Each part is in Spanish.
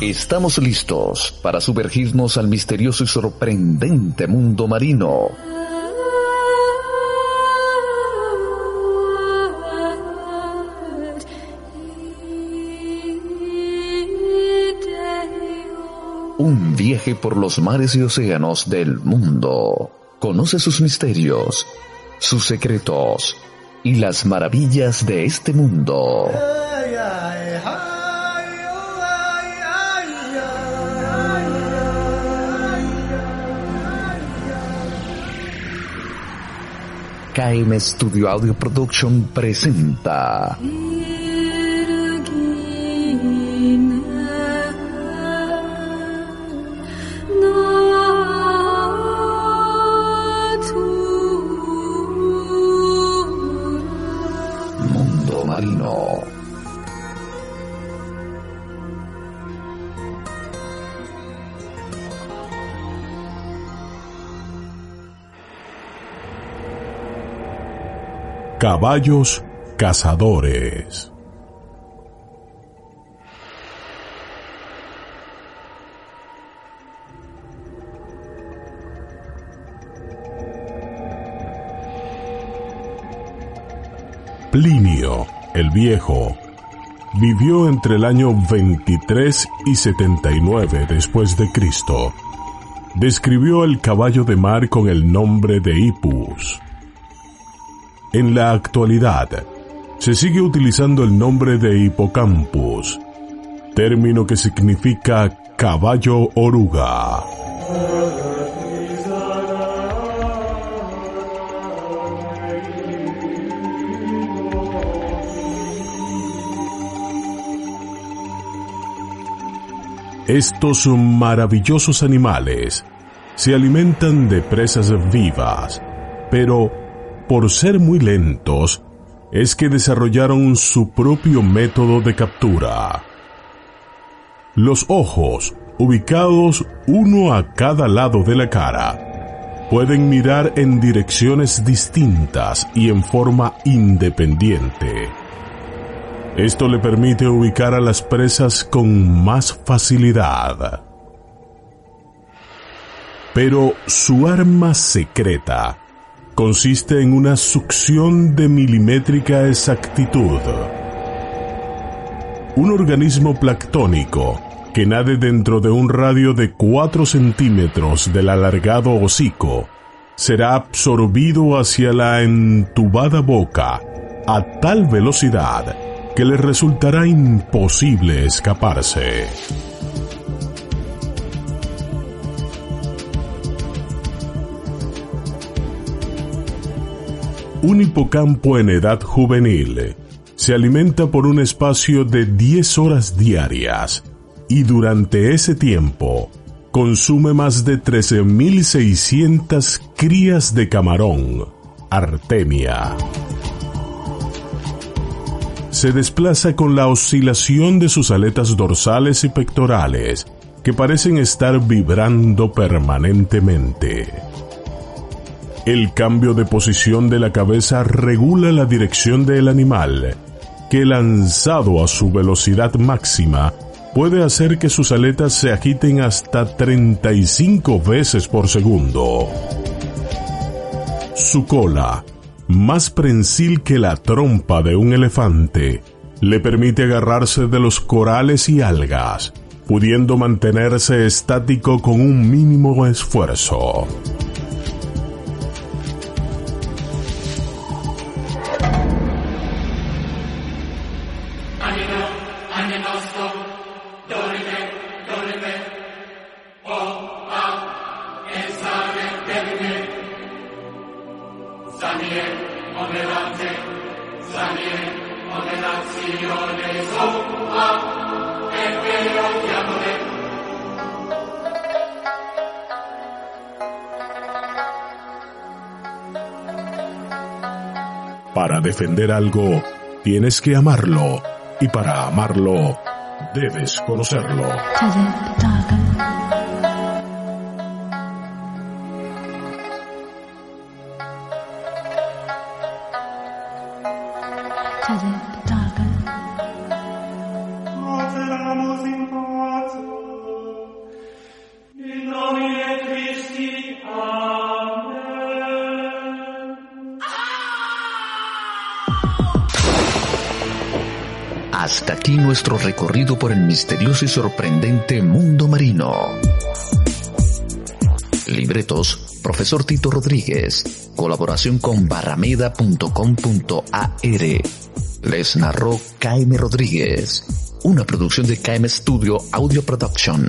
Estamos listos para sumergirnos al misterioso y sorprendente mundo marino. Un viaje por los mares y océanos del mundo. Conoce sus misterios, sus secretos y las maravillas de este mundo. KM Studio Audio Production presenta Mundo Marino. Caballos cazadores. Plinio, el viejo, vivió entre el año 23 y 79 después de Cristo. Describió el caballo de mar con el nombre de Hipus. En la actualidad, se sigue utilizando el nombre de Hippocampus, término que significa caballo oruga. Estos maravillosos animales se alimentan de presas vivas, pero por ser muy lentos, es que desarrollaron su propio método de captura. Los ojos, ubicados uno a cada lado de la cara, pueden mirar en direcciones distintas y en forma independiente. Esto le permite ubicar a las presas con más facilidad. Pero su arma secreta consiste en una succión de milimétrica exactitud. Un organismo planctónico que nade dentro de un radio de 4 centímetros del alargado hocico será absorbido hacia la entubada boca a tal velocidad que le resultará imposible escaparse. Un hipocampo en edad juvenil se alimenta por un espacio de 10 horas diarias y durante ese tiempo consume más de 13.600 crías de camarón, artemia. Se desplaza con la oscilación de sus aletas dorsales y pectorales, que parecen estar vibrando permanentemente. El cambio de posición de la cabeza regula la dirección del animal, que lanzado a su velocidad máxima, puede hacer que sus aletas se agiten hasta 35 veces por segundo. Su cola, más prensil que la trompa de un elefante, le permite agarrarse de los corales y algas, pudiendo mantenerse estático con un mínimo esfuerzo. Para defender algo, tienes que amarlo. Y para amarlo, debes conocerlo. Hasta aquí nuestro recorrido por el misterioso y sorprendente mundo marino. Libretos, profesor Tito Rodríguez. Colaboración con barrameda.com.ar. Les narró KM Rodríguez. Una producción de KM Studio Audio Production.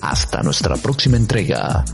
Hasta nuestra próxima entrega.